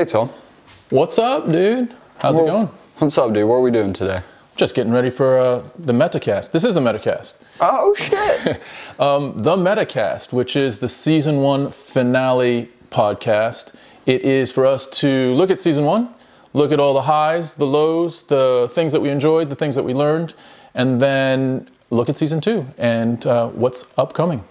Hey, Tom. What's up, dude? How's it going? What's up, dude? What are we doing today? Just getting ready for uh, the Metacast. This is the Metacast. Oh, shit. Um, the Metacast, which is the season one finale podcast. It is for us to look at season one, look at all the highs, the lows, the things that we enjoyed, the things that we learned, and then look at season two and uh, what's upcoming.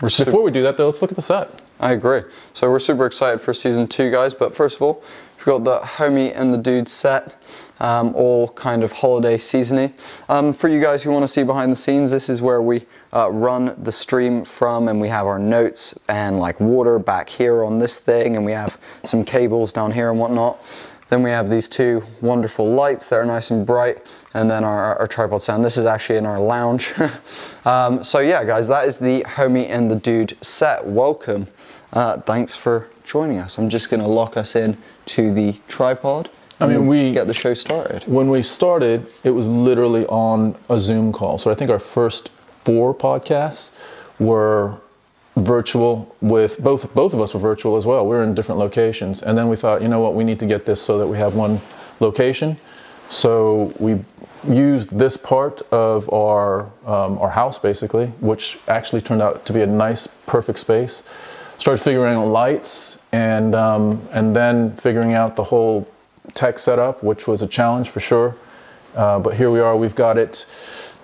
Before we do that, though, let's look at the set. I agree. So we're super excited for season two, guys. But first of all, we've got the homie and the dude set, um, all kind of holiday seasony. Um, for you guys who want to see behind the scenes, this is where we uh, run the stream from, and we have our notes and like water back here on this thing, and we have some cables down here and whatnot. Then we have these two wonderful lights that are nice and bright, and then our, our tripod stand. This is actually in our lounge. um, so yeah, guys, that is the homie and the dude set. Welcome. Uh, thanks for joining us. I'm just gonna lock us in to the tripod. I mean, we- get the show started. When we started, it was literally on a Zoom call. So I think our first four podcasts were virtual with both both of us were virtual as well. We were in different locations. And then we thought, you know what, we need to get this so that we have one location. So we used this part of our um, our house basically, which actually turned out to be a nice, perfect space. Started figuring out lights and um, and then figuring out the whole tech setup, which was a challenge for sure. Uh, but here we are. We've got it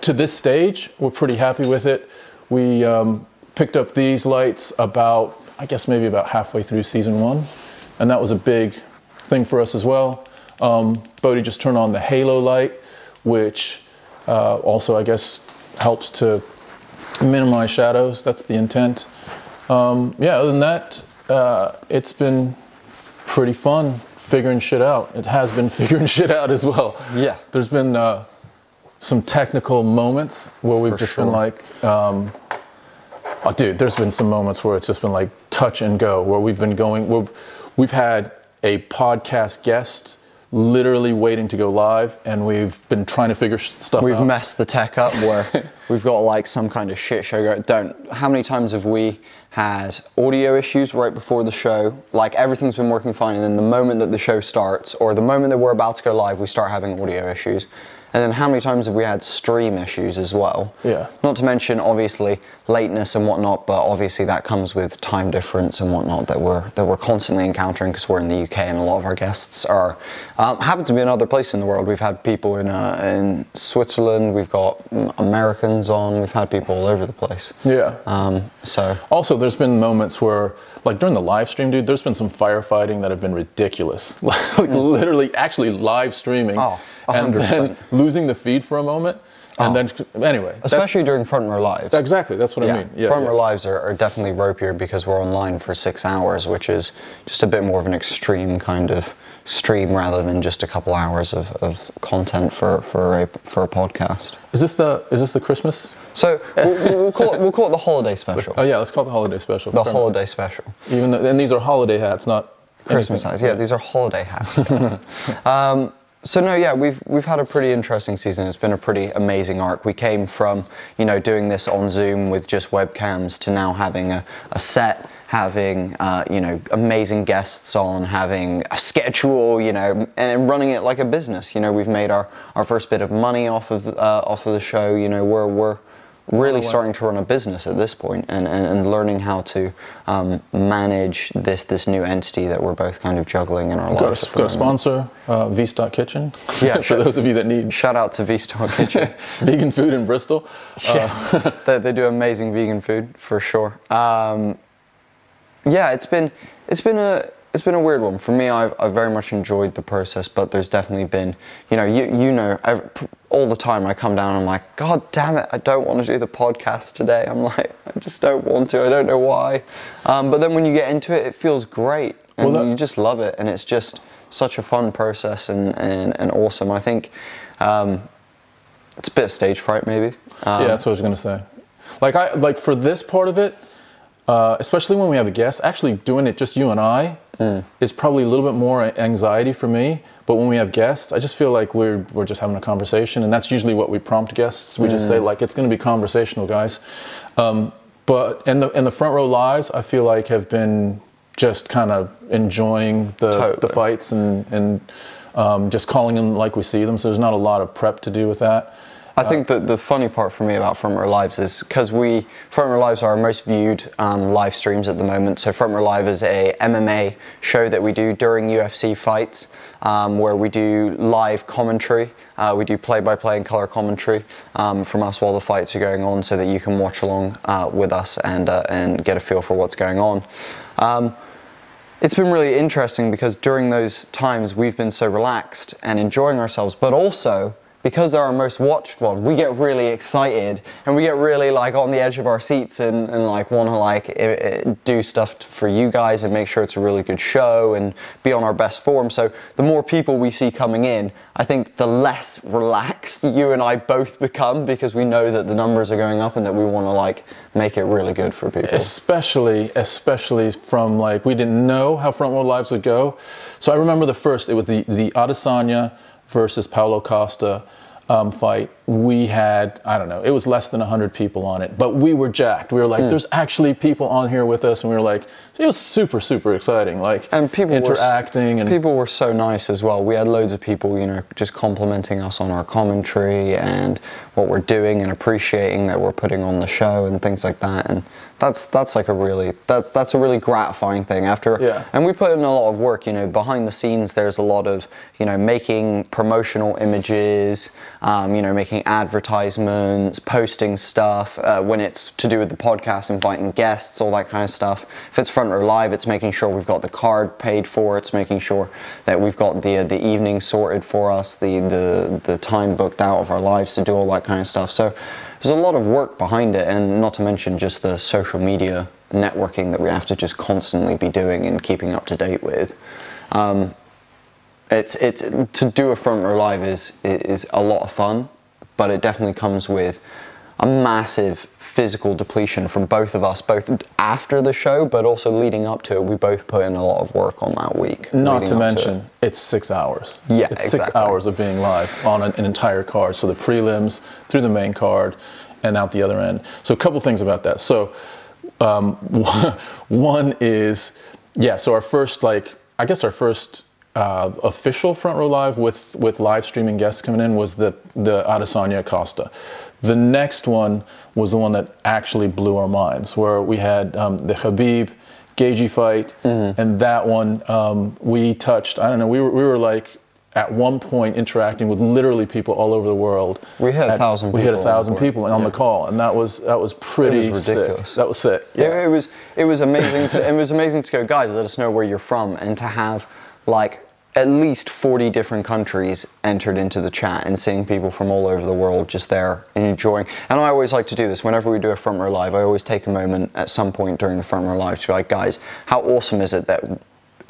to this stage. We're pretty happy with it. We um, picked up these lights about, I guess, maybe about halfway through season one, and that was a big thing for us as well. Um, Bodie just turned on the halo light, which uh, also, I guess, helps to minimize shadows. That's the intent. Um, yeah, other than that, uh, it's been pretty fun figuring shit out. It has been figuring shit out as well. Yeah. There's been uh, some technical moments where we've For just sure. been like, um, oh, dude, there's been some moments where it's just been like touch and go, where we've been going, where we've had a podcast guest literally waiting to go live, and we've been trying to figure stuff out. We've messed the tech up where we've got like some kind of shit show going. Don't. How many times have we had audio issues right before the show? Like everything's been working fine, and then the moment that the show starts, or the moment that we're about to go live, we start having audio issues. And then how many times have we had stream issues as well? Yeah. Not to mention obviously lateness and whatnot, but obviously that comes with time difference and whatnot that we're that we're constantly encountering because we're in the UK and a lot of our guests are um, happen to be in other places in the world. We've had people in uh, in Switzerland, we've got mm, Americans on, we've had people all over the place. yeah. Um, so Also, there's been moments where, like during the live stream, dude, there's been some firefighting that have been ridiculous. like literally, actually live streaming, Mm. Oh, and then 100%. losing the feed for a moment, and Oh. then anyway, especially during front row live. exactly that's what I mean. Yeah, front yeah. row lives are, are definitely ropier because we're online for six hours, which is just a bit more of an extreme kind of stream rather than just a couple hours of, of content for, for a for a podcast. Is this the is this the Christmas? So we'll, we'll call it we'll call it the holiday special. Oh yeah, let's call it the holiday special. The holiday special. Even though, and these are holiday hats, not Christmas anything. hats. Yeah, these are holiday hats. um, so no, yeah, we've we've had a pretty interesting season. It's been a pretty amazing arc. We came from you know doing this on Zoom with just webcams to now having a, a set, having uh, you know amazing guests on, having a schedule, you know, and running it like a business. You know, we've made our, our first bit of money off of the, uh, off of the show. You know, we're we're really starting to run a business at this point and, and, and learning how to um, manage this this new entity that we're both kind of juggling in our Got lives. a, got a sponsor, uh, V Stock Kitchen. Yeah, for sure. those of you that need Shout out to V Star Kitchen. vegan food in Bristol. yeah, they, they do amazing vegan food for sure. Um, yeah, it's been it's been a it's been a weird one for me. I've, I've very much enjoyed the process, but there's definitely been you know you you know ev- all the time I come down and I'm like God damn it I don't want to do the podcast today. I'm like I just don't want to. I don't know why. Um, but then when you get into it, it feels great and Well, that- you just love it and it's just such a fun process and and, and awesome. I think. Um, it's a bit of stage fright, maybe. Um, yeah, that's what I was gonna say. Like I like for this part of it, uh, especially when we have a guest. Actually, doing it just you and I Mm. is probably a little bit more anxiety for me. But when we have guests, I just feel like we're we're just having a conversation, and that's usually what we prompt guests. We just say Mm. like it's gonna be conversational, guys. Um, but and the and the front row lives, I feel like have been just kind of enjoying the, Totally. the fights and, and um, just calling them like we see them. So there's not a lot of prep to do with that. I think that the funny part for me about Front Row Lives is because we Front Row Lives are our most viewed um, live streams at the moment. So Front Row Live is a MMA show that we do during UFC fights, um, where we do live commentary. Uh, we do play-by-play and color commentary um, from us while the fights are going on, so that you can watch along uh, with us and uh, and get a feel for what's going on. Um, it's been really interesting because during those times we've been so relaxed and enjoying ourselves, but also because they're our most watched one, we get really excited and we get really like on the edge of our seats and, and like want to like i- i- do stuff for you guys and make sure it's a really good show and be on our best form. So the more people we see coming in, I think the less relaxed you and I both become because we know that the numbers are going up and that we want to like make it really good for people. especially especially from like we didn't know how front row lives would go so i remember the first it was the the adesanya versus paulo costa um, fight we had i don't know it was less than 100 people on it but we were jacked we were like there's actually people on here with us and we were like it was super super exciting like and people were interacting and people were so nice as well. We had loads of people, you know, just complimenting us on our commentary and what we're doing and appreciating that we're putting on the show and things like that. And that's that's like a really that's that's a really gratifying thing after Yeah. and we put in a lot of work you know behind the scenes there's a lot of you know making promotional images um, you know making advertisements posting stuff uh, when it's to do with the podcast inviting guests all that kind of stuff. If it's front row live it's making sure we've got the card paid for. It's making sure that we've got the uh, the evening sorted for us the the the time booked out of our lives to do all that kind of stuff. So there's a lot of work behind it and not to mention just the social media networking that we have to just constantly be doing and keeping up to date with. Um, it's it's to do a front row live is is a lot of fun but it definitely comes with a massive physical depletion from both of us both after the show but also leading up to it we both put in a lot of work on that week Not to mention, it. it's six hours. Yeah, it's six hours of being live on an, an entire card. So the prelims through the main card and out the other end. So a couple things about that. So um, one is, yeah. So our first, like, I guess our first uh, official front row live with with live streaming guests coming in was the the Adesanya Costa. The next one was the one that actually blew our minds, where we had um, the Khabib Gaethje fight, and that one um, we touched. I don't know. We were we were like at one point interacting with literally people all over the world. We had a thousand We had a people on thousand people on the call, and that was that was pretty ridiculous. sick. That was sick. It, it was it was amazing to it was amazing to go guys let us know where you're from and to have like at least 40 different countries entered into the chat and seeing people from all over the world just there and enjoying and I always like to do this whenever we do a front row live I always take a moment at some point during the front row live to be like guys how awesome is it that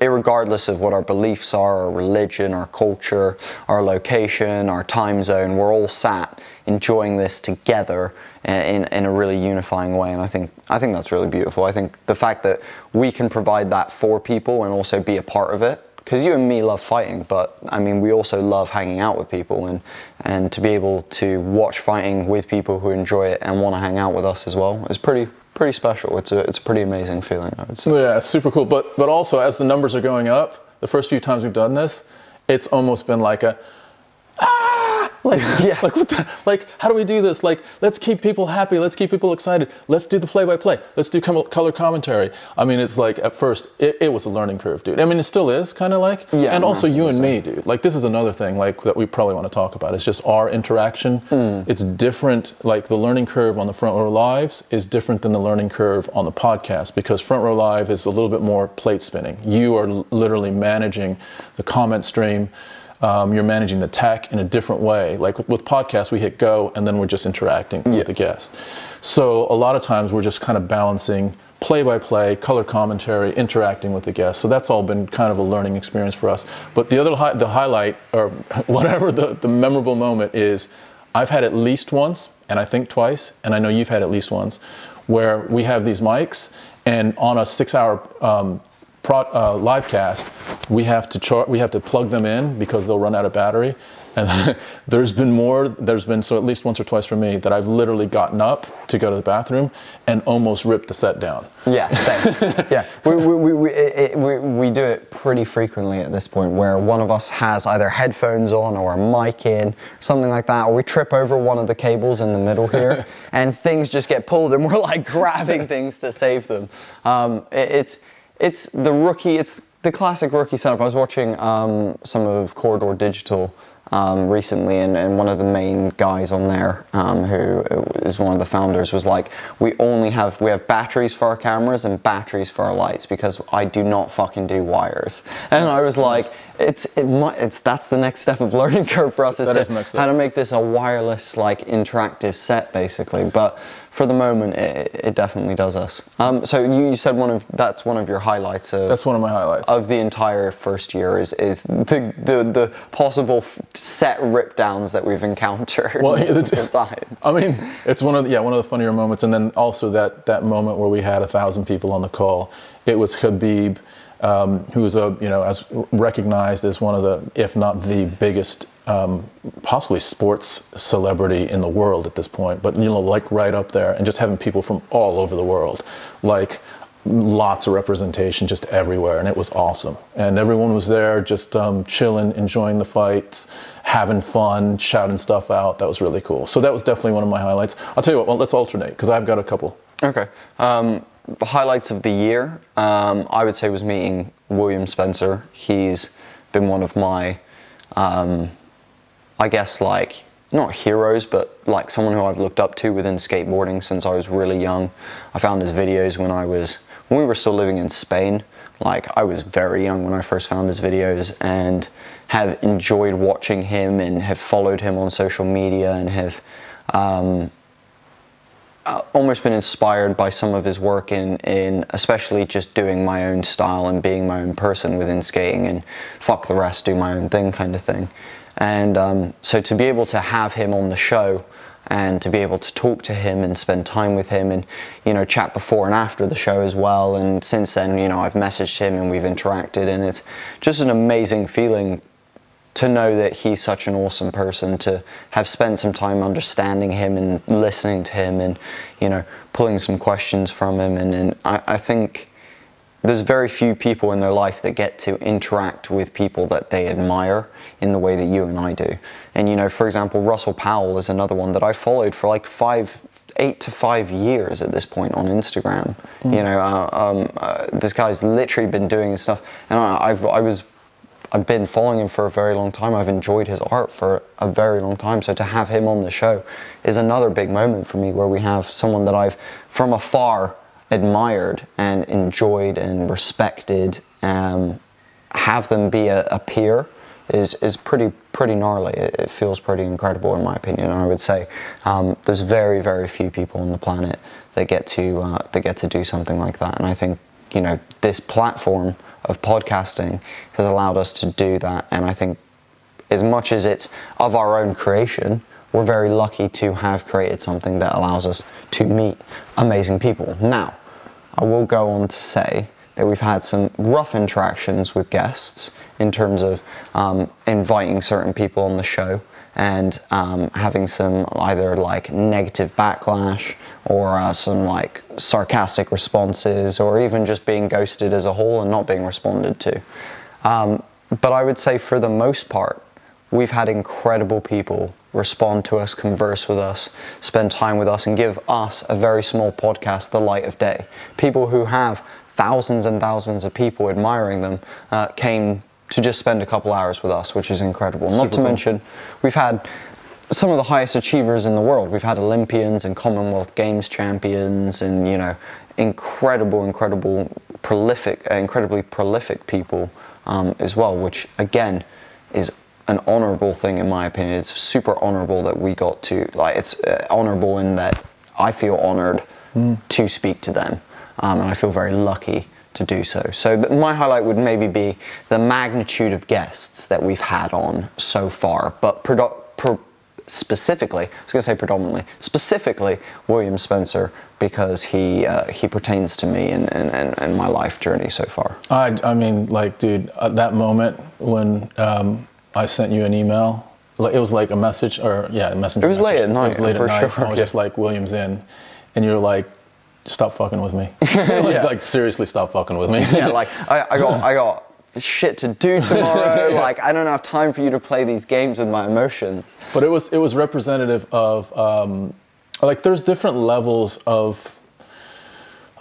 regardless of what our beliefs are, our religion, our culture, our location, our time zone, we're all sat enjoying this together uh, in, in a really unifying way. And I think I think that's really beautiful. I think the fact that we can provide that for people and also be a part of it. Because you and me love fighting, but I mean, we also love hanging out with people, and and to be able to watch fighting with people who enjoy it and want to hang out with us as well is pretty pretty special. It's a it's a pretty amazing feeling, I would say. Yeah, it's super cool. But but also as the numbers are going up, the first few times we've done this, it's almost been like a ah, like Yeah. like what the, like how do we do this? Like let's keep people happy, let's keep people excited, let's do the play-by-play, let's do com- color commentary. I mean, it's like at first it, it was a learning curve, dude. I mean, it still is kind of like. Yeah, and also you and me, dude. Like this is another thing like that we probably want to talk about. It's just our interaction. Hmm. It's different. Like the learning curve on the front row lives is different than the learning curve on the podcast because front row live is a little bit more plate spinning. You are literally managing the comment stream. Um, you're managing the tech in a different way. Like with, with podcasts, we hit go and then we're just interacting with the guest. So a lot of times we're just kind of balancing play by play, color commentary, interacting with the guests. So that's all been kind of a learning experience for us. But the other hi- the highlight or whatever the, the memorable moment is, I've had at least once, and I think twice, and I know you've had at least once, where we have these mics and on a six hour um, pro, uh, live cast, we have to char- we have to plug them in because they'll run out of battery. And there's been more, there's been so at least once or twice for me that I've literally gotten up to go to the bathroom and almost ripped the set down. Yeah, same. yeah, we, we, we, we, it, we, we do it pretty frequently at this point where one of us has either headphones on or a mic in, something like that, or we trip over one of the cables in the middle here and things just get pulled and we're like grabbing things to save them. Um, it, it's, it's the rookie, it's the classic rookie setup. I was watching um, some of Corridor Digital um, recently, and, and, one of the main guys on there, um, who is one of the founders, was like, "We only have we have batteries for our cameras and batteries for our lights because I do not fucking do wires." And I was like, "It's it might, it's that's the next step of learning curve for us is, to next how to make this a wireless like interactive set basically." But for the moment, it, it definitely does us. Um, so you, you said one of that's one of your highlights of That's one of my highlights. of the entire first year is is the the, the possible set rip downs that we've encountered Well, times. I mean, it's one of the, yeah one of the funnier moments, and then also that that moment where we had a thousand people on the call. It was Khabib, um, who was a you know as recognized as one of the if not the biggest um, possibly sports celebrity in the world at this point, but you know like right up there, and just having people from all over the world, like lots of representation just everywhere. And it was awesome. And everyone was there just um, chilling enjoying the fights having fun shouting stuff out. That was really cool. So that was definitely one of my highlights. I'll tell you what well, let's alternate because i've got a couple. Okay. Um, the highlights of the year, um, I would say, was meeting William Spencer. He's been one of my, um, I guess, like, not heroes, but like someone who I've looked up to within skateboarding since I was really young. I found his videos when I was, when we were still living in Spain. Like, I was very young when I first found his videos and have enjoyed watching him and have followed him on social media and have, um, almost been inspired by some of his work in, in especially just doing my own style and being my own person within skating and fuck the rest, do my own thing kind of thing. And um, so to be able to have him on the show and to be able to talk to him and spend time with him and you know chat before and after the show as well and since then you know I've messaged him and we've interacted and it's just an amazing feeling to know that he's such an awesome person to have spent some time understanding him and listening to him and you know pulling some questions from him and, and I, I think there's very few people in their life that get to interact with people that they admire in the way that you and I do. And you know, for example, Russell Powell is another one that I followed for like five, eight to five years at this point on Instagram. You know, uh, um, uh, this guy's literally been doing his stuff, and I, I've I was I've been following him for a very long time. I've enjoyed his art for a very long time. So to have him on the show is another big moment for me where we have someone that I've from afar admired and enjoyed and respected. Um, have them be a, a peer is, is pretty pretty gnarly. It, it feels pretty incredible in my opinion. I would say um, there's very very few people on the planet that get to uh, that get to do something like that. And I think you know this platform of podcasting has allowed us to do that. And I think as much as it's of our own creation, we're very lucky to have created something that allows us to meet amazing people. Now, I will go on to say that we've had some rough interactions with guests in terms of um, inviting certain people on the show and um, having some either like negative backlash or uh, some like sarcastic responses or even just being ghosted as a whole and not being responded to. Um, but I would say for the most part, we've had incredible people respond to us, converse with us, spend time with us, and give us a very small podcast the light of day. People who have thousands and thousands of people admiring them uh, came to just spend a couple hours with us, which is incredible. Not to cool. mention, we've had some of the highest achievers in the world. We've had Olympians and Commonwealth Games champions, and you know, incredible, incredible, prolific, uh, incredibly prolific people um, as well. Which again is an honorable thing in my opinion. It's super honorable that we got to like. It's uh, honorable in that I feel honored to speak to them, um, and I feel very lucky to do so. So my highlight would maybe be the magnitude of guests that we've had on so far, but specifically, I was going to say predominantly, specifically William Spencer because he uh, he pertains to me and, and, and, and my life journey so far. I, I mean, like, dude, at that moment when um, I sent you an email, it was like a message, or yeah, a messenger. It was message. late at night, It was late for at night. sure, I was yeah. just like, William's in, and you're like, stop fucking with me. like, Yeah. like, seriously, stop fucking with me. yeah, like I, I got I got shit to do tomorrow. Like I don't have time for you to play these games with my emotions. But it was it was representative of um, like there's different levels of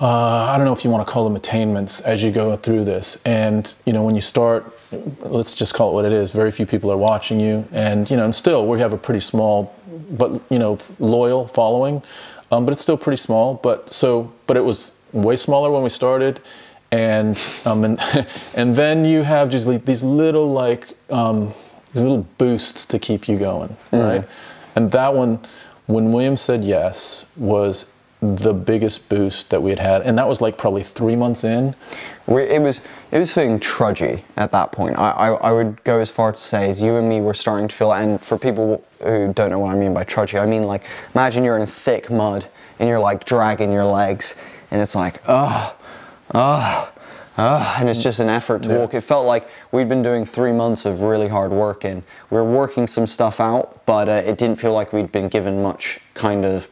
uh, I don't know if you want to call them attainments as you go through this. And you know when you start, let's just call it what it is. Very few people are watching you, and you know and still we have a pretty small, but you know loyal following, um, but it's still pretty small. But so but it was way smaller when we started. And um, and and then you have just like these little like um, these little boosts to keep you going, right? And that one, when William said yes, was the biggest boost that we had had, and that was like probably three months in. It was it was feeling trudgy at that point. I, I I would go as far to say as you and me were starting to feel. And for people who don't know what I mean by trudgy, I mean like imagine you're in thick mud and you're like dragging your legs, and it's like oh oh. Oh, and it's just an effort to Yeah. walk. It felt like we'd been doing three months of really hard work, and we were working some stuff out, but uh, it didn't feel like we'd been given much kind of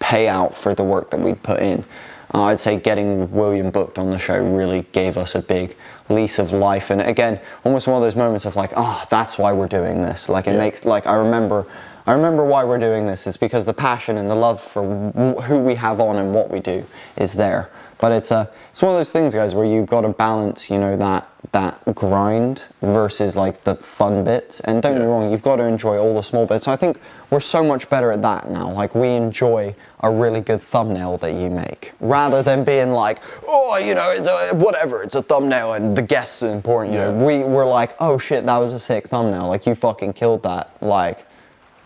payout for the work that we'd put in. Uh, I'd say getting William booked on the show really gave us a big lease of life, and again, almost one of those moments of like, oh, that's why we're doing this. Like it Yeah. makes like I remember. I remember why we're doing this. It's because the passion and the love for w- who we have on and what we do is there. But it's a, it's one of those things, guys, where you've got to balance, you know, that that grind versus like the fun bits. And don't get me wrong, you've got to enjoy all the small bits. I think we're so much better at that now. Like we enjoy a really good thumbnail that you make, rather than being like, oh, you know, it's a, whatever, it's a thumbnail and the guests are important. You know, Yeah. we were like, oh shit, that was a sick thumbnail. Like you fucking killed that. Like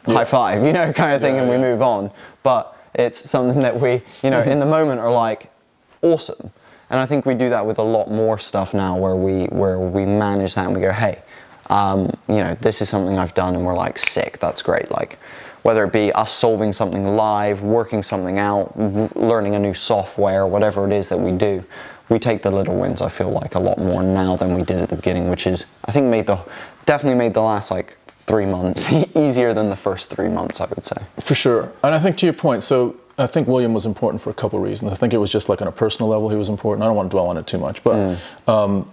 high five, you know, kind of thing, Yeah, and we move on. But it's something that we, you know, in the moment are like, awesome. And I think we do that with a lot more stuff now, where we where we manage that and we go, hey, um, you know, this is something I've done, and we're like, sick, that's great. Like, whether it be us solving something live, working something out, learning a new software, whatever it is that we do, we take the little wins. I feel like a lot more now than we did at the beginning, which is I think made the definitely made the last like three months easier than the first three months. I would say. For sure. And I think to your point, so I think William was important for a couple of reasons. I think it was just like on a personal level, he was important. I don't want to dwell on it too much, but. Um,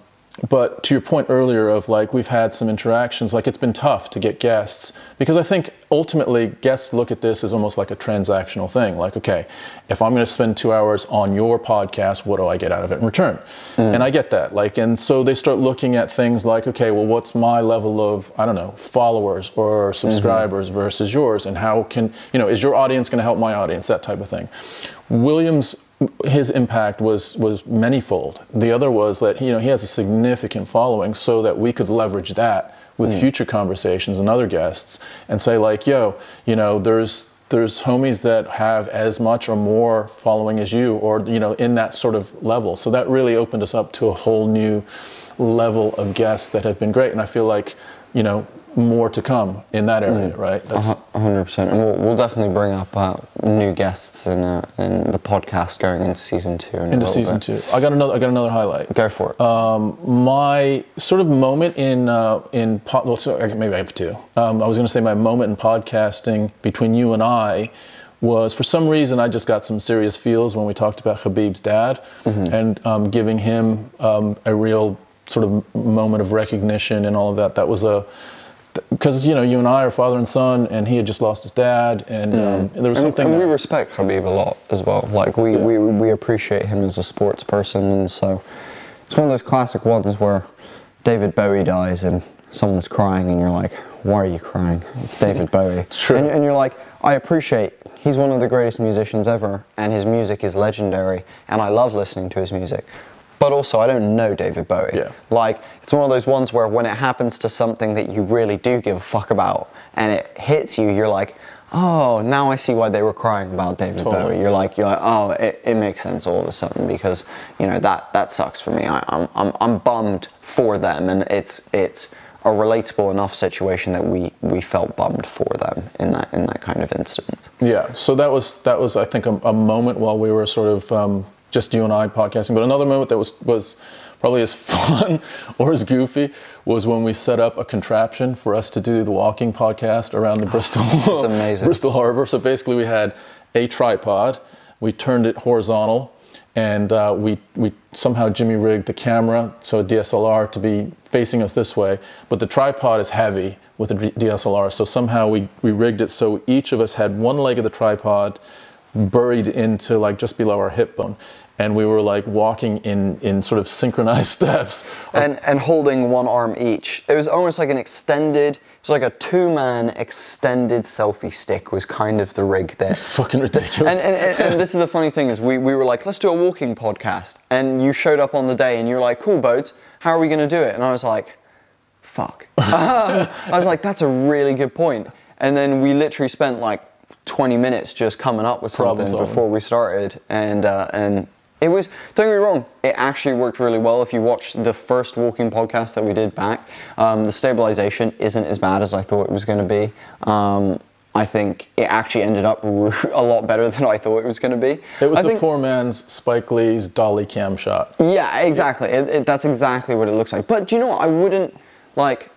but to your point earlier of like we've had some interactions like it's been tough to get guests because i think ultimately guests look at this as almost like a transactional thing like okay if i'm going to spend two hours on your podcast what do i get out of it in return? Mm. And i get that like and so they start looking at things like okay well what's my level of i don't know followers or mm-hmm. subscribers versus yours and how can you know is your audience going to help my audience? That type of thing. Williams his impact was was manyfold. The other was that you know he has a significant following, so that we could leverage that with hmm. future conversations and other guests, and say like, yo, you know, there's there's homies that have as much or more following as you, or you know, in that sort of level. So that really opened us up to a whole new level of guests that have been great, and I feel like you know more to come in that area, right? That's, hundred percent, and we'll, we'll definitely bring up uh, new guests in, uh, in the podcast going into season two. In into season bit. two, I got another. I got another highlight. Go for it. Um, my sort of moment in uh, in pod, well, so, okay, maybe I have two. Um, I was going to say my moment in podcasting between you and I was for some reason I just got some serious feels when we talked about Khabib's dad and um, giving him um, a real sort of moment of recognition and all of that. That was a because you know you and I are father and son, and he had just lost his dad, and um, there was and, something. and we respect Khabib a lot as well. Like we, we, we appreciate him as a sports person, and so it's one of those classic ones where David Bowie dies and someone's crying, and you're like, "Why are you crying? It's David Bowie." It's true. And, and you're like, "I appreciate he's one of the greatest musicians ever, and his music is legendary, and I love listening to his music." But also, I don't know David Bowie. Yeah. Like, it's one of those ones where when it happens to something that you really do give a fuck about and it hits you, you're like, oh, now I see why they were crying about David Totally. Bowie. You're like, you're like, oh, it, it makes sense all of a sudden because, you know, that, that sucks for me. I, I'm, I'm, I'm bummed for them and it's, it's a relatable enough situation that we we felt bummed for them in that in that kind of instance. Yeah, so that was that was I think a, a moment while we were sort of um, just you and I podcasting, but another moment that was was probably as fun or as goofy was when we set up a contraption for us to do the walking podcast around the Bristol amazing. Bristol Harbor. So basically, we had a tripod, we turned it horizontal, and uh, we we somehow Jimmy rigged the camera so a DSLR to be facing us this way, but the tripod is heavy with a DSLR, so somehow we we rigged it so each of us had one leg of the tripod buried into like just below our hip bone. And we were like walking in in sort of synchronized steps. And and holding one arm each. It was almost like an extended it was like a two-man extended selfie stick was kind of the rig there. It's fucking ridiculous. And, and, and, and this is the funny thing is we, we were like let's do a walking podcast. And you showed up on the day and you're like cool boats how are we going to do it? And i was like fuck. I was like that's a really good point. And then we literally spent like 20 minutes just coming up with something before we started and uh, and it was, don't get me wrong, it actually worked really well. If you watch the first walking podcast that we did back, um, the stabilization isn't as bad as I thought it was going to be. Um, I think it actually ended up a lot better than I thought it was going to be. It was I the think, poor man's Spike Lee's dolly cam shot. Yeah, exactly. It, it, that's exactly what it looks like. But do you know what? I wouldn't, like,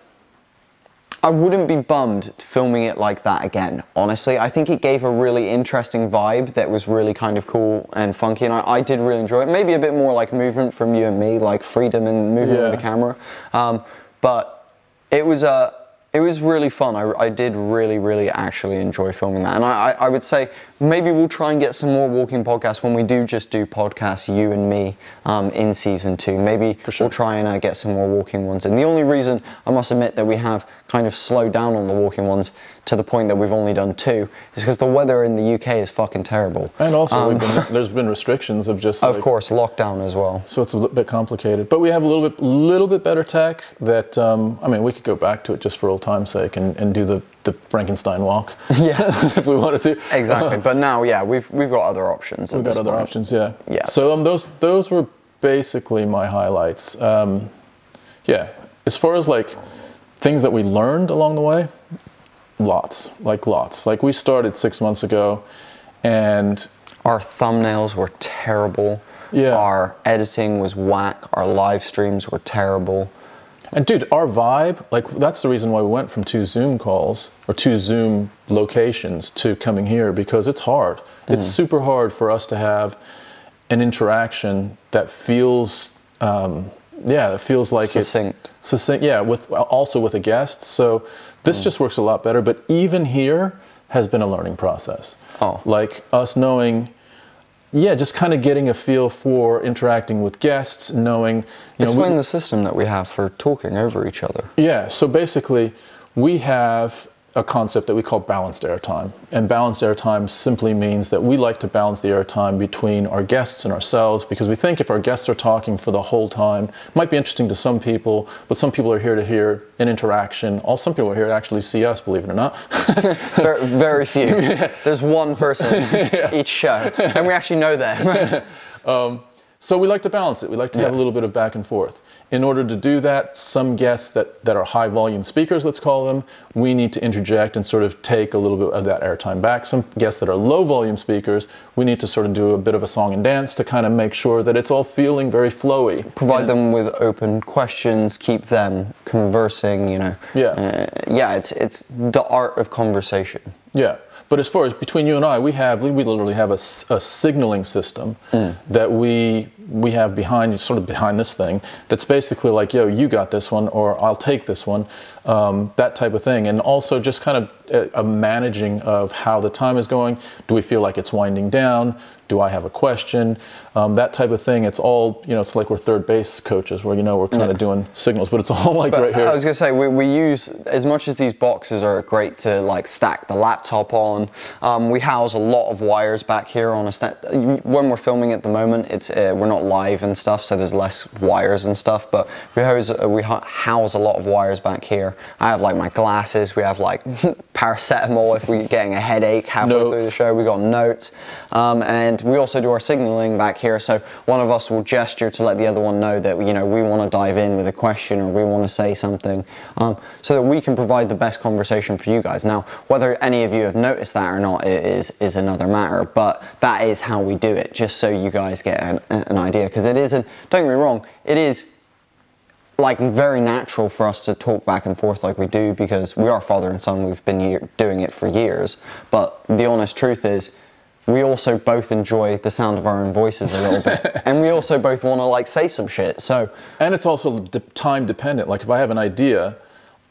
I wouldn't be bummed filming it like that again, honestly. I think it gave a really interesting vibe that was really kind of cool and funky, and I, I did really enjoy it. Maybe a bit more like movement from you and me, like freedom and movement Yeah. with the camera. Um, but it was a. it was really fun. I, I did really, really actually enjoy filming that. And I, I would say maybe we'll try and get some more walking podcasts when we do just do podcasts, you and me, um, in season two. Maybe sure. we'll try and uh, get some more walking ones. And the only reason I must admit that we have kind of slowed down on the walking ones to the point that we've only done two is because the weather in the UK is fucking terrible. And also, we've been, there's been restrictions of just Um, Of course, lockdown as well. So it's a little bit complicated, but we have a little bit, little bit better tech. That um, I mean, we could go back to it just for old time's sake and, and do the, the Frankenstein walk. Yeah. if we wanted to. Exactly. but now, yeah, we've we've got other options. We've got other point. options, yeah. Yeah. So um, those those were basically my highlights. Um, yeah. As far as like things that we learned along the way, lots, like lots. Like we started six months ago, and Our thumbnails were terrible. Yeah. Our editing was whack. Our live streams were terrible. And dude, our vibe, like that's the reason why we went from two Zoom calls or two Zoom locations to coming here because it's hard. It's super hard for us to have an interaction that feels, um, yeah, that feels like Succinct. it's succinct. Yeah, with also with a guest. So this just works a lot better. But even here has been a learning process. Oh. like us knowing. Yeah, just kind of getting a feel for interacting with guests, knowing. You know, we- Explain the system that we have for talking over each other. yeah, so basically, we have a concept that we call balanced airtime. And balanced airtime simply means that we like to balance the airtime between our guests and ourselves because we think if our guests are talking for the whole time, it might be interesting to some people, but some people are here to hear an interaction. All some people are here to actually see us, believe it or not. Very, very few. There's one person each show, and we actually know them. Um, So we like to balance it. We like to have a little bit of back and forth. In order to do that, some guests that, that are high volume speakers, let's call them, we need to interject and sort of take a little bit of that airtime back. Some guests that are low volume speakers, we need to sort of do a bit of a song and dance to kind of make sure that it's all feeling very flowy. Provide them with open questions, keep them conversing. You know. Yeah. Uh, yeah. It's it's the art of conversation. Yeah, but as far as between you and I, we have we literally have a, a signaling system hmm. that we we have behind sort of behind this thing that's basically like yo you got this one or I'll take this one um, that type of thing and also just kind of a, a managing of how the time is going do we feel like it's winding down do I have a question um, that type of thing it's all you know it's like we're third base coaches where you know we're kind of doing signals but it's all like But right here I was gonna say we, we use as much as these boxes are great to like stack the laptop on. Um, we house a lot of wires back here on a sta- when we're filming at the moment. It's uh, we're not live and stuff, so there's less wires and stuff. But we house uh, we house a lot of wires back here. I have like my glasses. We have like paracetamol if we're getting a headache halfway through the show. We got notes, um, and and we also do our signaling back here. So one of us will gesture to let the other one know that you know we want to dive in with a question or we want to say something, um, so that we can provide the best conversation for you guys. Now, whether any of you have noticed that or not is is another matter, but that is how we do it, just so you guys get an, an idea. Because it isn't. Don't get me wrong, it is like very natural for us to talk back and forth like we do because we are father and son. We've been year, doing it for years. But the honest truth is, we also both enjoy the sound of our own voices a little bit, and we also both want to like say some shit. So, And it's also de- time dependent. Like if I have an idea,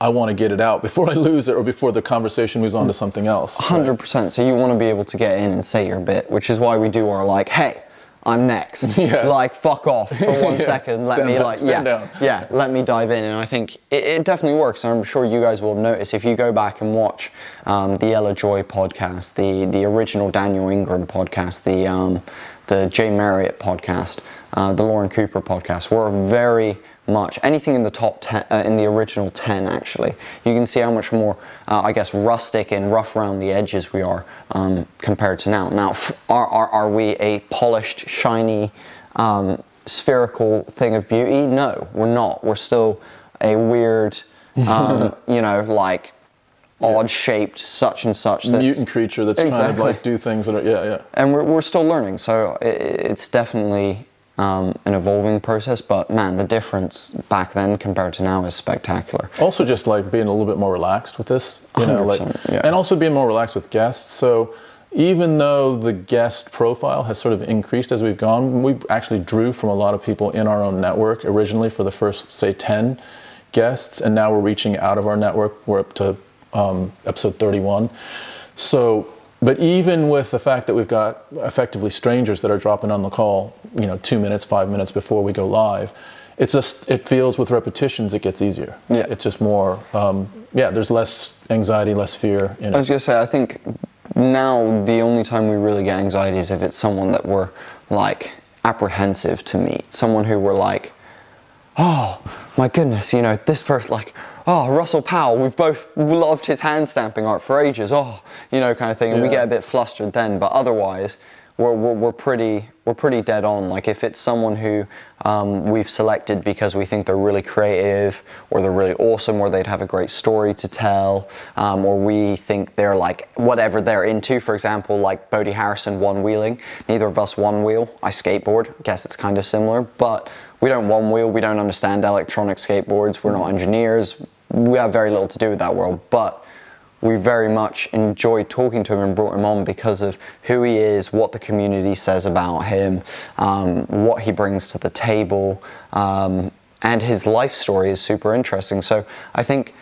I want to get it out before I lose it or before the conversation moves on to mm. something else. right? hundred percent. So you want to be able to get in and say your bit, which is why we do our like, hey. I'm next. Yeah. Like fuck off for one Yeah. second. Let Stand me down, like stand yeah down. yeah. Let me dive in, and I think it, it definitely works. And I'm sure you guys will notice if you go back and watch um, the Ella Joy podcast, the the original Daniel Ingram podcast, the um, the Jay Marriott podcast, uh, the Lauren Cooper podcast. We're very much. Anything in the top 10 uh, in the original 10 actually. You can see how much more uh, i guess rustic and rough around the edges we are um, compared to now. Now f- are, are, are we a polished shiny um, spherical thing of beauty? No we're not. We're still a weird um, you know like odd shaped such and such that's, Mutant creature that's trying to like do things that are yeah yeah. and we're, we're still learning. So i it's definitely um, an evolving process but man the difference back then compared to now is spectacular Also, just like being a little bit more relaxed with this, you know, like, yeah. and also being more relaxed with guests. So, even though the guest profile has sort of increased as we've gone, we actually drew from a lot of people in our own network originally for the first, say, 10 guests, and now we're reaching out of our network. We're up to um, episode 31. So, but even with the fact that we've got effectively strangers that are dropping on the call, you know, two minutes, five minutes before we go live, it's just it feels with repetitions it gets easier. Yeah. it's just more. Um, yeah, there's less anxiety, less fear in I was gonna say, I think now the only time we really get anxiety is if it's someone that we're like apprehensive to meet, someone who we're like, oh my goodness, you know, this person like, oh Russell Powell, we've both loved his hand stamping art for ages, oh, you know, kind of thing, and we get a bit flustered then, but otherwise. We're, we're, we're pretty we're pretty dead on. Like if it's someone who um, we've selected because we think they're really creative, or they're really awesome, or they'd have a great story to tell, um, or we think they're like whatever they're into. For example, like Bodie Harrison one wheeling. Neither of us one wheel. I skateboard. I Guess it's kind of similar, but we don't one wheel. We don't understand electronic skateboards. We're not engineers. We have very little to do with that world, but we very much enjoyed talking to him and brought him on because of who he is, what the community says about him, um, what he brings to the table, um, and his life story is super interesting. So I think,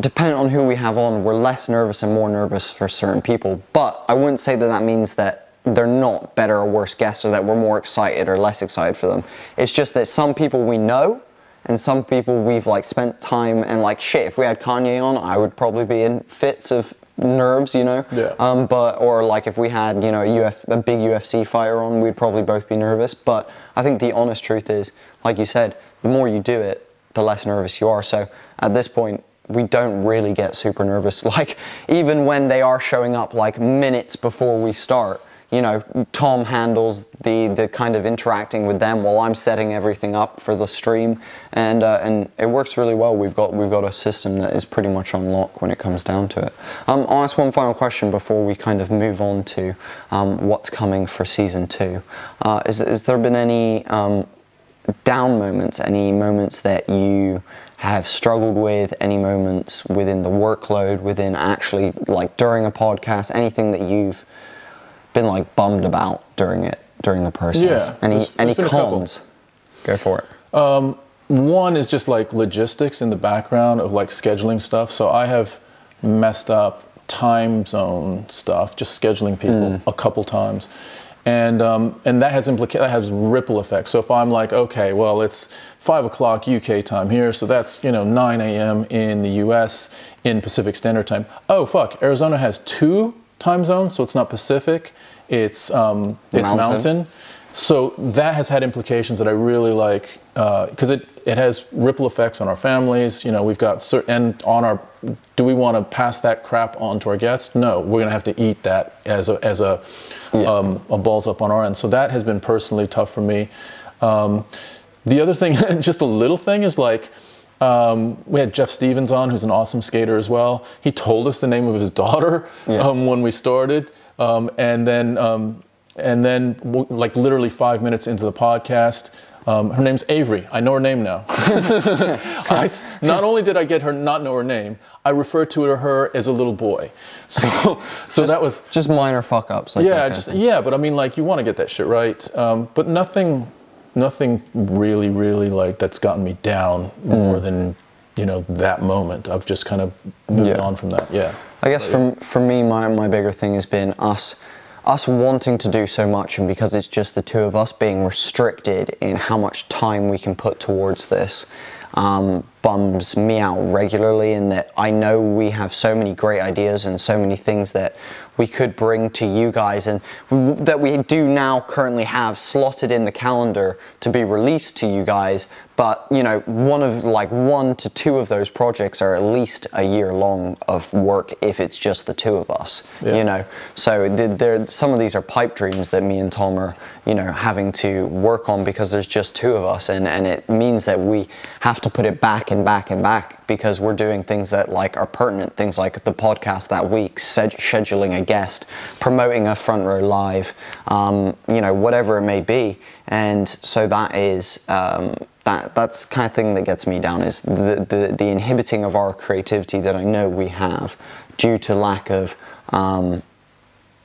depending on who we have on, we're less nervous and more nervous for certain people. But I wouldn't say that that means that they're not better or worse guests or that we're more excited or less excited for them. It's just that some people we know and some people we've like spent time and like shit if we had kanye on i would probably be in fits of nerves you know? Yeah. um but or like if we had you know a, Uf, a big ufc fighter on we'd probably both be nervous. But i think the honest truth is like you said the more you do it the less nervous you are. So at this point we don't really get super nervous. Like even when they are showing up like minutes before we start you know, Tom handles the, the kind of interacting with them while I'm setting everything up for the stream, and uh, and it works really well. We've got we've got a system that is pretty much on lock when it comes down to it. Um, I'll ask one final question before we kind of move on to um, what's coming for season two. Uh, is is there been any um, down moments, any moments that you have struggled with, any moments within the workload, within actually like during a podcast, anything that you've been like bummed about during it during the process? Yeah, Any there's- any there's been a couple. cons? Go for it. One is just like logistics in the background of like scheduling stuff. So I have messed up time zone stuff, just scheduling people a couple times. And, um, and that has implica- that has ripple effects. So if I'm like, okay, well, it's five o'clock UK time here, so that's you know 9 a.m. in the US in Pacific Standard Time. Oh fuck, Arizona has two time zone, so it's not Pacific, it's um, it's Mountain. mountain. So that has had implications that I really like because it it has ripple effects on our families. You know, we've got certain and on our. Do we want to pass that crap on to our guests? No, we're going to have to eat that as a as a, um, a balls up on our end. So that has been personally tough for me. Um, the other thing, just a little thing, is like. Um, we had Jeff Stevens on, who's an awesome skater as well. He told us the name of his daughter Yeah. um, when we started, um, and then um, and then like literally five minutes into the podcast, um, her name's Avery. I know her name now. I not only did I get her not know her name, I referred to her as a little boy. So so that was Just minor fuck ups. Like yeah, just yeah, but I mean, like, you want to get that shit right, um, but nothing, nothing really, really like that's gotten me down more mm. than you know that moment. I've just kind of moved Yeah. on from that. Yeah, I guess for, for me, my, my bigger thing has been us us wanting to do so much, and because it's just the two of us, being restricted in how much time we can put towards this. Um, bums me out regularly in that I know we have so many great ideas and so many things that we could bring to you guys and that we do now currently have slotted in the calendar to be released to you guys but you know one of like one to two of those projects are at least a year long of work if it's just the two of us Yeah. you know? So there some of these are pipe dreams that me and Tom are you know having to work on because there's just two of us. And and it means that we have to put it back and back and back because we're doing things that like are pertinent. Things like the podcast that week scheduling a guest promoting a front row live um, you know whatever it may be. And so that is um, that that's the kind of thing that gets me down is the, the the inhibiting of our creativity that I know we have due to lack of um,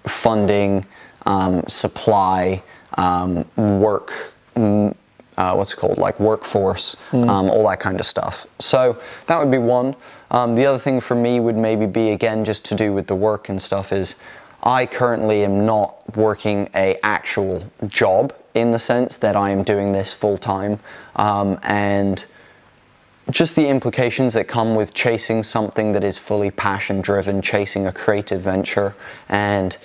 funding, um, supply, um, work, mm, uh, what's it called, like workforce, um, all that kind of stuff. So that would be one. Um, the other thing for me would maybe be again just to do with the work and stuff is I currently am not working a actual job in the sense that I am doing this full time um, and just the implications that come with chasing something that is fully passion driven, chasing a creative venture, and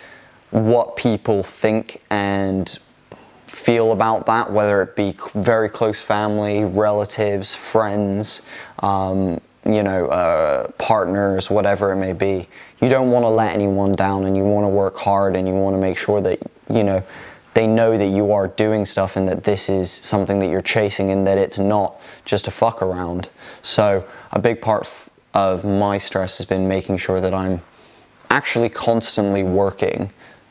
what people think and feel about that, whether it be very close family, relatives, friends, um, you know, uh, partners, whatever it may be. You don't want to let anyone down and you want to work hard and you want to make sure that, you know, they know that you are doing stuff and that this is something that you're chasing and that it's not just a fuck around. So, a big part of my stress has been making sure that I'm actually constantly working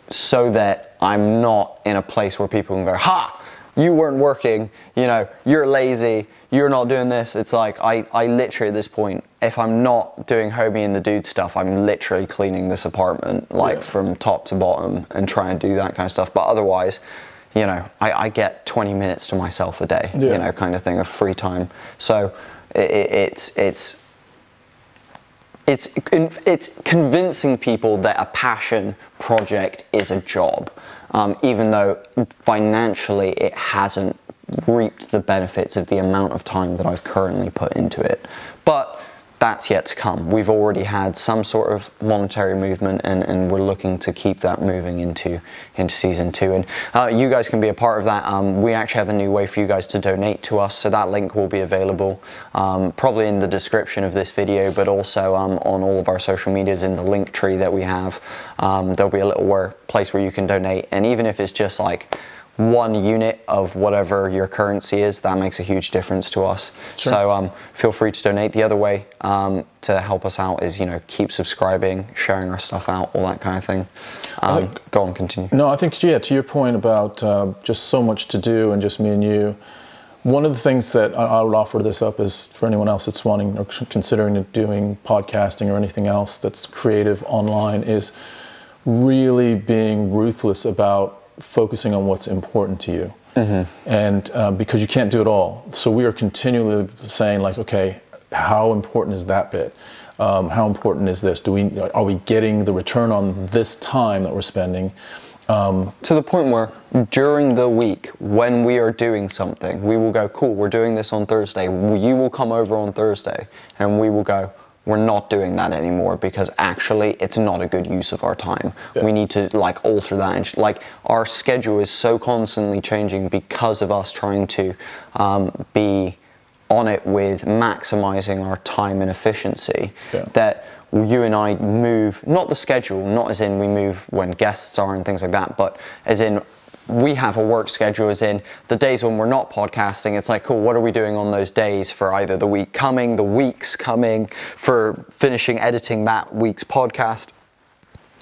so that I'm not in a place where people can go, ha, you weren't working, you know, you're lazy, you're not doing this. It's like, I, I literally at this point, if I'm not doing homie and the dude stuff, I'm literally cleaning this apartment, like Yeah. from top to bottom and try and do that kind of stuff. But otherwise, you know, I, I get 20 minutes to myself a day, Yeah. you know, kind of thing of free time. So it, it, it's, it's, it's it's convincing people that a passion project is a job, um, even though financially it hasn't reaped the benefits of the amount of time that I've currently put into it. But that's yet to come. We've already had some sort of monetary movement, and, and we're looking to keep that moving into into season two. And uh, you guys can be a part of that. Um, we actually have a new way for you guys to donate to us, so that link will be available um, probably in the description of this video, but also um, on all of our social medias in the link tree that we have. Um, there'll be a little where, place where you can donate, and even if it's just like one unit of whatever your currency is, that makes a huge difference to us. So um, feel free to donate. The other way um, to help us out is, you know, keep subscribing, sharing our stuff out, all that kind of thing. Um, think- go on, continue. No, I think yeah. To your point about uh, just so much to do and just me and you. One of the things that I, I would offer this up is for anyone else that's wanting or considering doing podcasting or anything else that's creative online is really being ruthless about focusing on what's important to you. And uh, because you can't do it all, so we are continually saying like, okay, how important is that bit? Um, how important is this? Do we are we getting the return on this time that we're spending? Um, to the point where during the week when we are doing something we will go cool we're doing this on thursday you will come over on thursday and we will go we're not doing that anymore because actually it's not a good use of our time Yeah. we need to like alter that and sh- like our schedule is so constantly changing because of us trying to um, be on it with maximizing our time and efficiency. Yeah. That you and I move, not the schedule, not as in we move when guests are and things like that, but as in we have a work schedule as in the days when we're not podcasting it's like cool what are we doing on those days for either the week coming the weeks coming for finishing editing that week's podcast?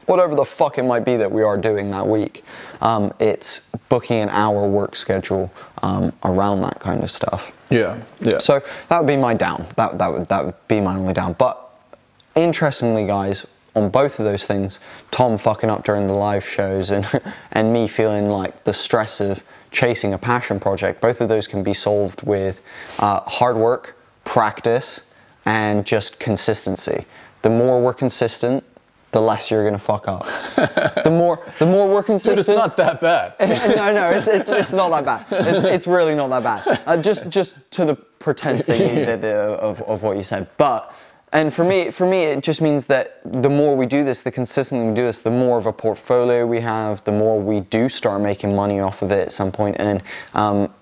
Whatever the fuck it might be that we are doing that week um, it's booking an hour work schedule um, around that kind of stuff. Yeah, yeah. so that would be my down. That, that would that would be my only down. But interestingly guys on both of those things tom fucking up during the live shows and and me feeling like the stress of chasing a passion project both of those can be solved with uh, hard work practice and just consistency the more we're consistent the less you're gonna fuck up the more the more we're consistent Dude, it's not that bad. no, no, it's, it's, it's not that bad. It's, it's really not that bad. Uh, just just to the pretense that you, that the, of, of what you said. But and for me, for me, it just means that the more we do this, the consistently we do this, the more of a portfolio we have, the more we do start making money off of it at some point, and um,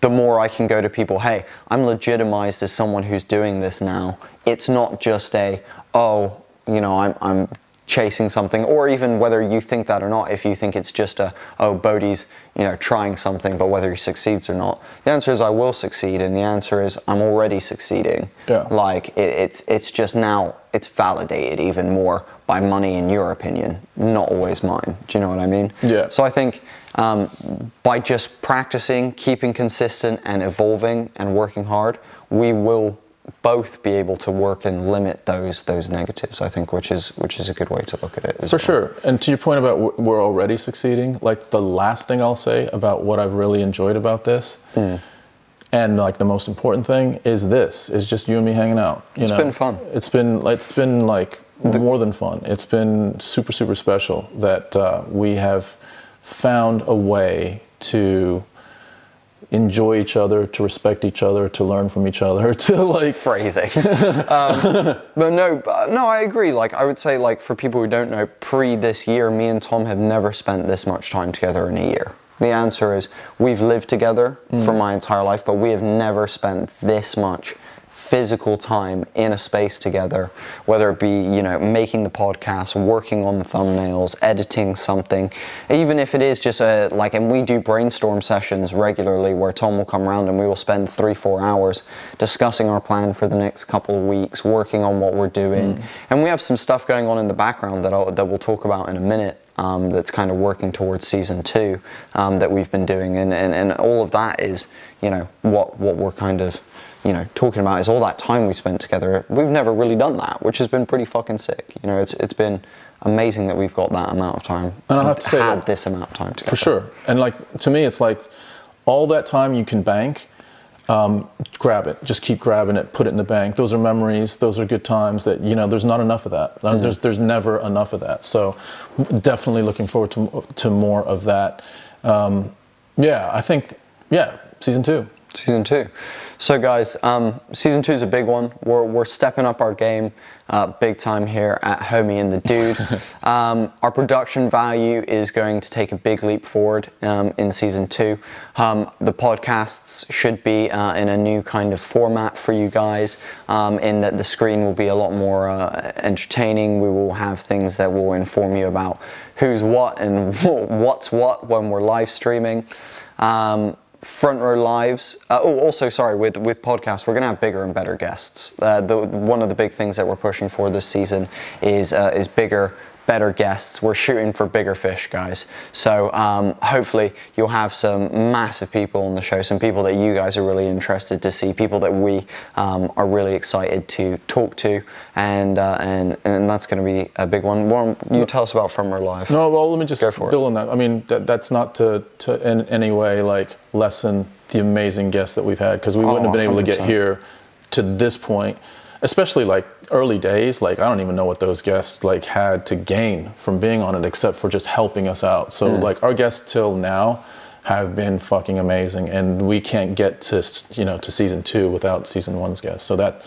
the more I can go to people, hey, I'm legitimized as someone who's doing this now. It's not just a, oh, you know, I'm, I'm chasing something, or even whether you think that or not, if you think it's just a, oh, Bodie's, you know, trying something, but whether he succeeds or not. The answer is I will succeed, and the answer is I'm already succeeding. Yeah. Like, it, it's, it's just now, it's validated even more by money in your opinion, not always mine. Do you know what I mean? Yeah. So I think um, by just practicing, keeping consistent, and evolving and working hard, we will both be able to work and limit those those negatives. I think, which is which is a good way to look at it. For well. sure. And to your point about w- we're already succeeding, like the last thing I'll say about what I've really enjoyed about this, Hmm. and like the most important thing is this: is just you and me hanging out. You It's know? been fun. It's been it's been like more than fun. It's been super super special that uh, we have found a way to enjoy each other, to respect each other, to learn from each other, to like phrasing. um, but no, but no, I agree. Like I would say, like for people who don't know, pre this year, me and Tom have never spent this much time together in a year. The answer is we've lived together for my entire life, but we have never spent this much physical time in a space together, whether it be, you know, making the podcast, working on the thumbnails, editing something, even if it is just a, like, and we do brainstorm sessions regularly where Tom will come around and we will spend three, four hours discussing our plan for the next couple of weeks, working on what we're doing. And we have some stuff going on in the background that, I'll, that we'll talk about in a minute. Um, that's kind of working towards season two um, that we've been doing, and, and, and all of that is, you know, what what we're kind of you know, talking about is all that time we spent together. We've never really done that, which has been pretty fucking sick. You know, it's it's been amazing that we've got that amount of time. And I have to say had this amount of time together. For sure. And like to me, it's like all that time you can bank, um, grab it. Just keep grabbing it. Put it in the bank. Those are memories. Those are good times. That you know, there's not enough of that. Uh, There's there's never enough of that. So definitely looking forward to to more of that. Um, yeah, I think yeah, season two. Season two. So, guys, um, season two is a big one. We're, we're stepping up our game uh, big time here at Homie and the Dude. um, our production value is going to take a big leap forward um, in season two. Um, the podcasts should be uh, in a new kind of format for you guys, um, in that the screen will be a lot more uh, entertaining. We will have things that will inform you about who's what and what's what when we're live streaming. Um, front row lives. Uh, oh, also, sorry, with with podcasts, we're to have bigger and better guests. Uh, the, one of the big things that we're pushing for this season is uh, is bigger. Better guests. We're shooting for bigger fish, guys. So um, hopefully you'll have some massive people on the show, some people that you guys are really interested to see, people that we um, are really excited to talk to, and uh, and and that's going to be a big one. Warren, you tell us about Front Row Live. No, well, let me just Go for it. build on that. I mean, that, that's not to, to in any way like lessen the amazing guests that we've had because we wouldn't have been able to get here to this point, especially like early days. Like I don't even know what those guests like had to gain from being on it except for just helping us out. So Mm. like our guests till now have been fucking amazing, and we can't get to you know to season two without season one's guests. So that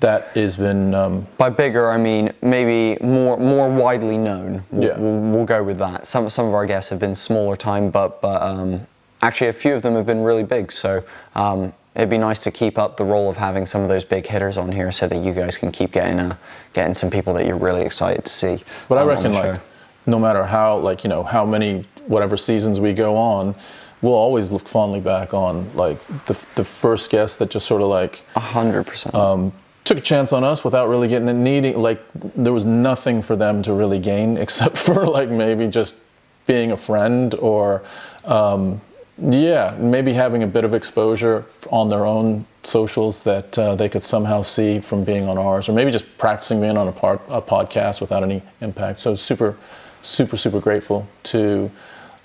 that has been um, By bigger, I mean maybe more more widely known. We'll, Yeah. we'll, we'll go with that. Some some of our guests have been smaller time, but but um, actually a few of them have been really big. So um, it'd be nice to keep up the role of having some of those big hitters on here, so that you guys can keep getting uh, getting some people that you're really excited to see. But I um, on reckon like no matter how like you know how many whatever seasons we go on, we'll always look fondly back on like the the first guest that just sort of like a hundred percent. um, took a chance on us without really getting it needing like there was nothing for them to really gain except for like maybe just being a friend or um, yeah maybe having a bit of exposure on their own socials that uh, they could somehow see from being on ours or maybe just practicing being on a, a podcast without any impact. So super super super grateful to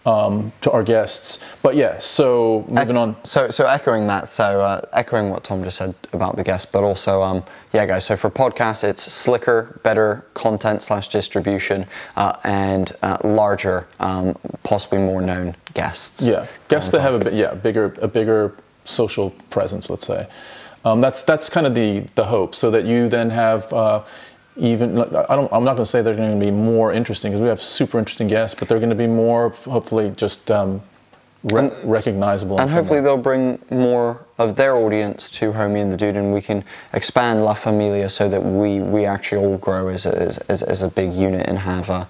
um, to our guests but yeah so moving on So, so echoing that, so uh, echoing what Tom just said about the guests, but also, um, yeah, guys. So for podcasts, it's slicker, better content slash distribution, uh, and uh, larger, um, possibly more known guests. Yeah, guests that have a bit, yeah, bigger, a bigger social presence. Let's say um, that's that's kind of the the hope, so that you then have uh, even. I don't. I'm not going to say they're going to be more interesting because we have super interesting guests, but they're going to be more hopefully just um, re- recognizable. And hopefully way. they'll bring more of their audience to Homie and the Dude, and we can expand La Familia so that we, we actually all grow as a, as, as, as a big unit and have a,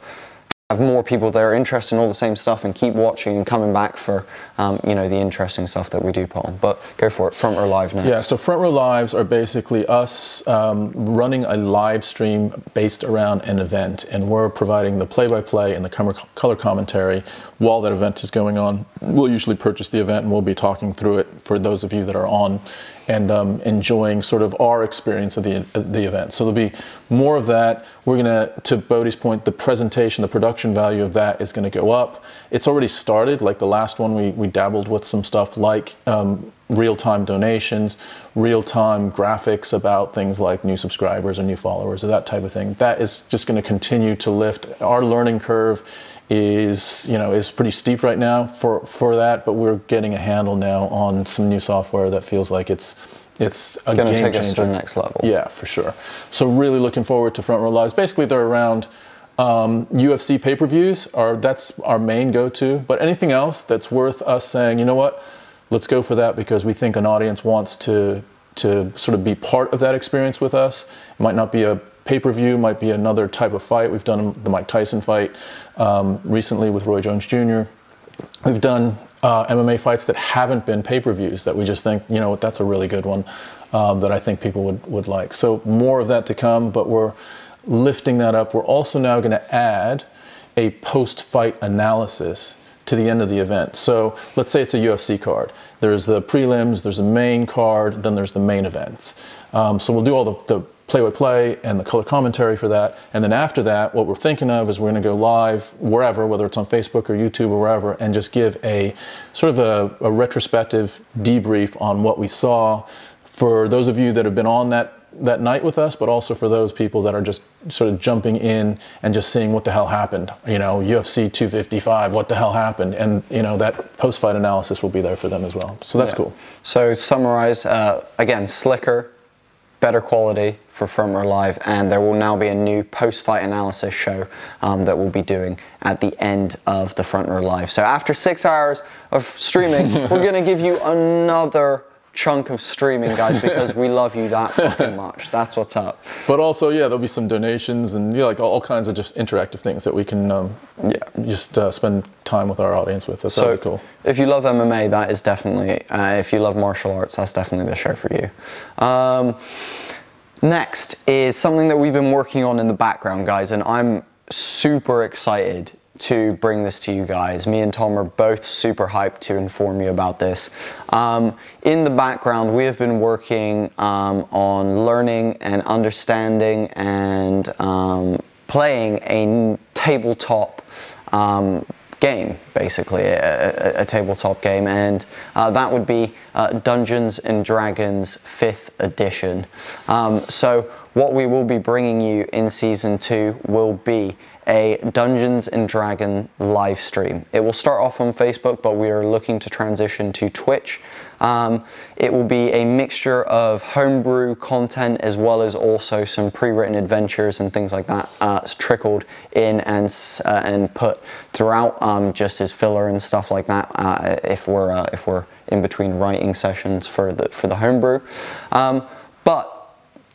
have more people that are interested in all the same stuff and keep watching and coming back for um, you know the interesting stuff that we do put on. But go for it, front row live next. Yeah, so Front Row Lives are basically us um, running a live stream based around an event, and we're providing the play by play and the color commentary while that event is going on. We'll usually purchase the event and we'll be talking through it for those of you that are on and um, enjoying sort of our experience of the, the event. So there'll be more of that. We're going to, to Bodie's point, the presentation, the production value of that is going to go up. It's already started. Like the last one, we, we dabbled with some stuff like um, real time donations, real time graphics about things like new subscribers or new followers or that type of thing. That is just going to continue to lift. Our learning curve is you know is pretty steep right now for for that, but we're getting a handle now on some new software that feels like it's it's a Gonna take changer. us to the next level. Yeah, for sure. So really looking forward to Front Row Lives. Basically, they're around um, UFC pay-per-views. Are that's our main go-to. But anything else that's worth us saying, you know what, let's go for that because we think an audience wants to to sort of be part of that experience with us. It might not be a pay-per-view, might be another type of fight. We've done the Mike Tyson fight um, recently with Roy Jones Jr. We've done uh, MMA fights that haven't been pay-per-views that we just think, you know, what, that's a really good one um, that I think people would, would like. So more of that to come, but we're lifting that up. We're also now going to add a post-fight analysis to the end of the event. So let's say it's a UFC card. There's the prelims, there's a main card, then there's the main events. Um, so we'll do all the, the play-by-play and the color commentary for that. And then after that, what we're thinking of is we're going to go live wherever, whether it's on Facebook or YouTube or wherever, and just give a sort of a, a retrospective debrief on what we saw for those of you that have been on that that night with us, but also for those people that are just sort of jumping in and just seeing what the hell happened. You know, UFC 255, what the hell happened? And, you know, that post fight analysis will be there for them as well. So that's Yeah. cool. So summarize, uh, again, slicker, better quality for Front Row Live, and there will now be a new post-fight analysis show um, that we'll be doing at the end of the Front Row Live. So after six hours of streaming, we're gonna give you another chunk of streaming, guys, because we love you that fucking much. That's what's up. But also, yeah, there'll be some donations and, you know, like all, all kinds of just interactive things that we can um, Yeah. just uh, spend time with our audience with. That's So really cool. if you love MMA, that is definitely. Uh, if you love martial arts, that's definitely the show for you. Um, next is something that we've been working on in the background, guys, and I'm super excited to bring this to you guys. Me and Tom are both super hyped to inform you about this. Um, in the background, we have been working um, on learning and understanding and um, playing a tabletop um, game, basically, a, a, a tabletop game, and uh, that would be uh, Dungeons and Dragons 5th edition. Um, so, what we will be bringing you in season two will be a Dungeons and Dragon live stream. It will start off on Facebook, but we are looking to transition to Twitch. Um, it will be a mixture of homebrew content as well as also some pre-written adventures and things like that uh, trickled in and uh, and put throughout, um, just as filler and stuff like that. Uh, if we're uh, if we're in between writing sessions for the for the homebrew. Um, but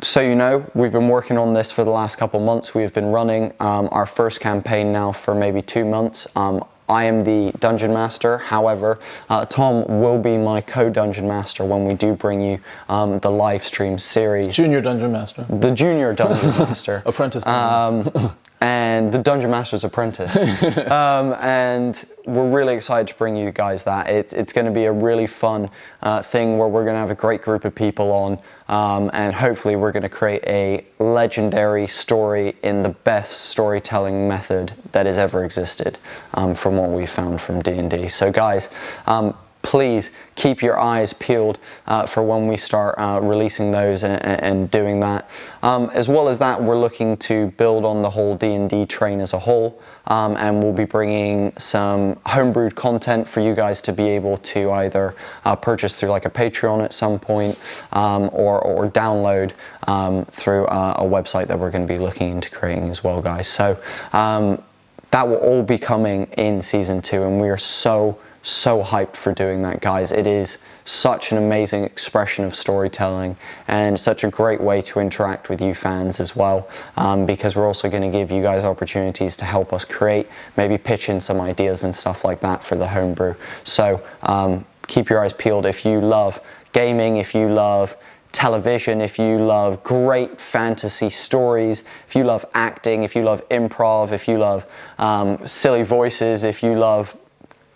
so you know, we've been working on this for the last couple months. We've been running um, our first campaign now for maybe two months. Um, I am the dungeon master. However, uh, Tom will be my co-dungeon master when we do bring you um, the live stream series. Junior dungeon master. The junior dungeon master. Apprentice. Um, and the Dungeon Master's Apprentice. um, and we're really excited to bring you guys that. It's, it's going to be a really fun uh, thing where we're going to have a great group of people on, um, and hopefully we're going to create a legendary story in the best storytelling method that has ever existed, um, from what we found from D&D. So guys, um, please keep your eyes peeled uh, for when we start uh, releasing those and, and doing that. Um, as well as that, we're looking to build on the whole D&D train as a whole. Um, and we'll be bringing some homebrewed content for you guys to be able to either uh, purchase through like a Patreon at some point um, or, or download um, through uh, a website that we're going to be looking into creating as well, guys. So um, that will all be coming in season two, and we are so so hyped for doing that, guys. It is such an amazing expression of storytelling and such a great way to interact with you fans as well um, because we're also going to give you guys opportunities to help us create, maybe pitch in some ideas and stuff like that for the homebrew. So um, keep your eyes peeled if you love gaming, if you love television, if you love great fantasy stories, if you love acting, if you love improv, if you love um, silly voices, if you love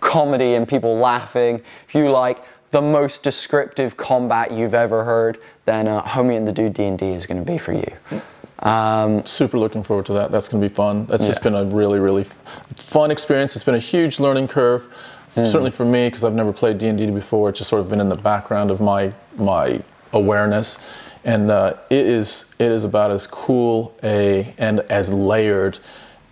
comedy and people laughing, if you like the most descriptive combat you've ever heard, then uh, Homie and the Dude D&D is going to be for you. Um, Super looking forward to that. That's going to be fun. That's just been a really, really fun experience. It's been a huge learning curve, Hmm. certainly for me because I've never played D and D before. It's just sort of been in the background of my my awareness, and uh, it is it is about as cool a and as layered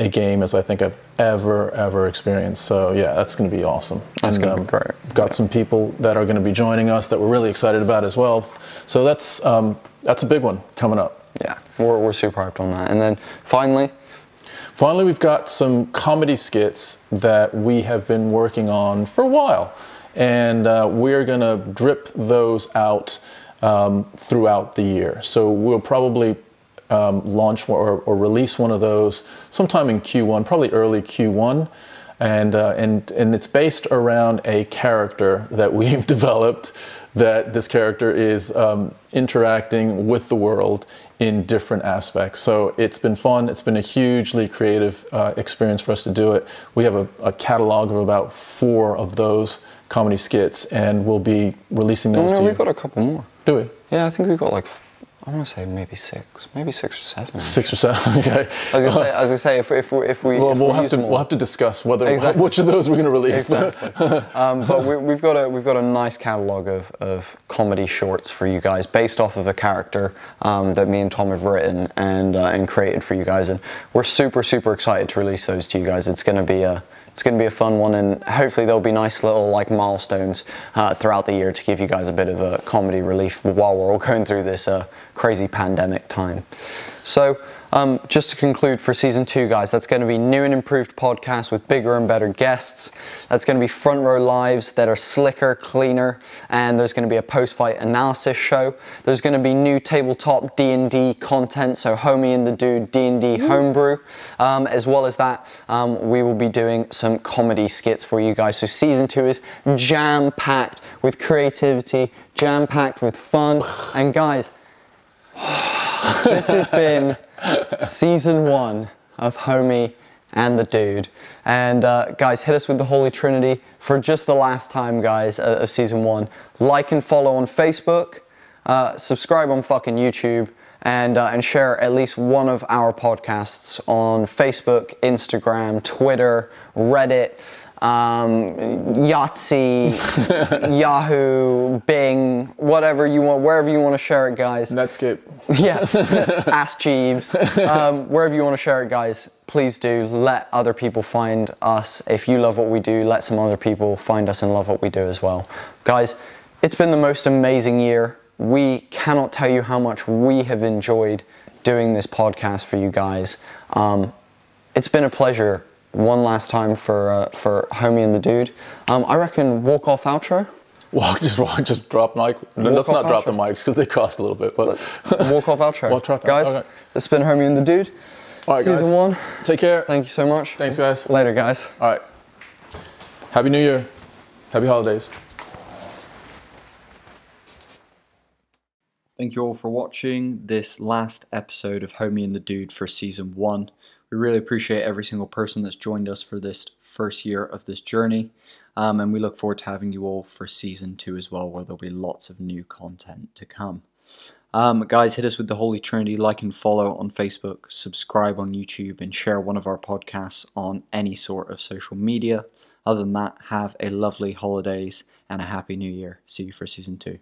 a game as I think I've ever ever experienced. So yeah, that's going to be awesome. That's And, gonna be great. Got some people that are going to be joining us that we're really excited about as well. So that's um, that's a big one coming up. yeah, we're, we're super hyped on that. And then finally, Finally, we've got some comedy skits that we have been working on for a while, and uh, we're going to drip those out um, throughout the year. So we'll probably um, launch or, or release one of those sometime in Q1, probably early Q1. And, uh, and, and it's based around a character that we've developed that this character is um, interacting with the world in different aspects. So it's been fun. It's been a hugely creative uh, experience for us to do it. We have a, a catalog of about four of those comedy skits, and we'll be releasing those no, to you. we've got a couple more. do we? Yeah, I think we've got like, I want to say maybe six, maybe six or seven. Six or seven. okay. I was gonna say, I was gonna say if, if, we- if we, Well, if we'll we have to all- we'll have to discuss whether Exactly. which of those we're going to release. Exactly. um, but we, we've got a we've got a nice catalog of, of comedy shorts for you guys, based off of a character um, that me and Tom have written and uh, and created for you guys, and we're super super excited to release those to you guys. It's going to be a it's going to be a fun one, and hopefully there'll be nice little like milestones uh, throughout the year to give you guys a bit of a comedy relief while we're all going through this uh, crazy pandemic time. So. Um, just to conclude for season two, guys, that's going to be new and improved podcasts with bigger and better guests. That's going to be front row lives that are slicker, cleaner, and there's going to be a post-fight analysis show. There's going to be new tabletop D&D content, so Homie and the Dude D&D homebrew. Um, as well as that, um, we will be doing some comedy skits for you guys. So season two is jam-packed with creativity, jam-packed with fun, and guys, this has been season one of Homie and the Dude. And uh, guys, hit us with the Holy Trinity for just the last time, guys, uh, of season one. Like and follow on Facebook, uh, subscribe on fucking YouTube, and, uh, and share at least one of our podcasts on Facebook, Instagram, Twitter, Reddit. Um, Yahtzee, Yahoo, Bing, whatever you want, wherever you want to share it, guys. Netscape. Yeah, Ask Jeeves. Um, wherever you want to share it, guys, please do. Let other people find us. If you love what we do, let some other people find us and love what we do as well. Guys, it's been the most amazing year. We cannot tell you how much we have enjoyed doing this podcast for you guys. Um, it's been a pleasure. One last time for uh, for Homie and the Dude. Um, I reckon walk off outro. Walk, just walk, just drop mic. Let's off not drop the mics because they cost a little bit. But Walk off outro. Walk off- guys, okay. this has been Homie and the Dude. all right, Season guys. one. Take care. Thank you so much. Thanks, guys. Later, guys. All right. Happy New Year. Happy holidays. Thank you all for watching this last episode of Homie and the Dude for season one. We really appreciate every single person that's joined us for this first year of this journey. Um, and we look forward to having you all for season two as well, where there'll be lots of new content to come. Um, guys, hit us with the Holy Trinity, like and follow on Facebook, subscribe on YouTube, and share one of our podcasts on any sort of social media. Other than that, have a lovely holidays and a happy new year. See you for season two.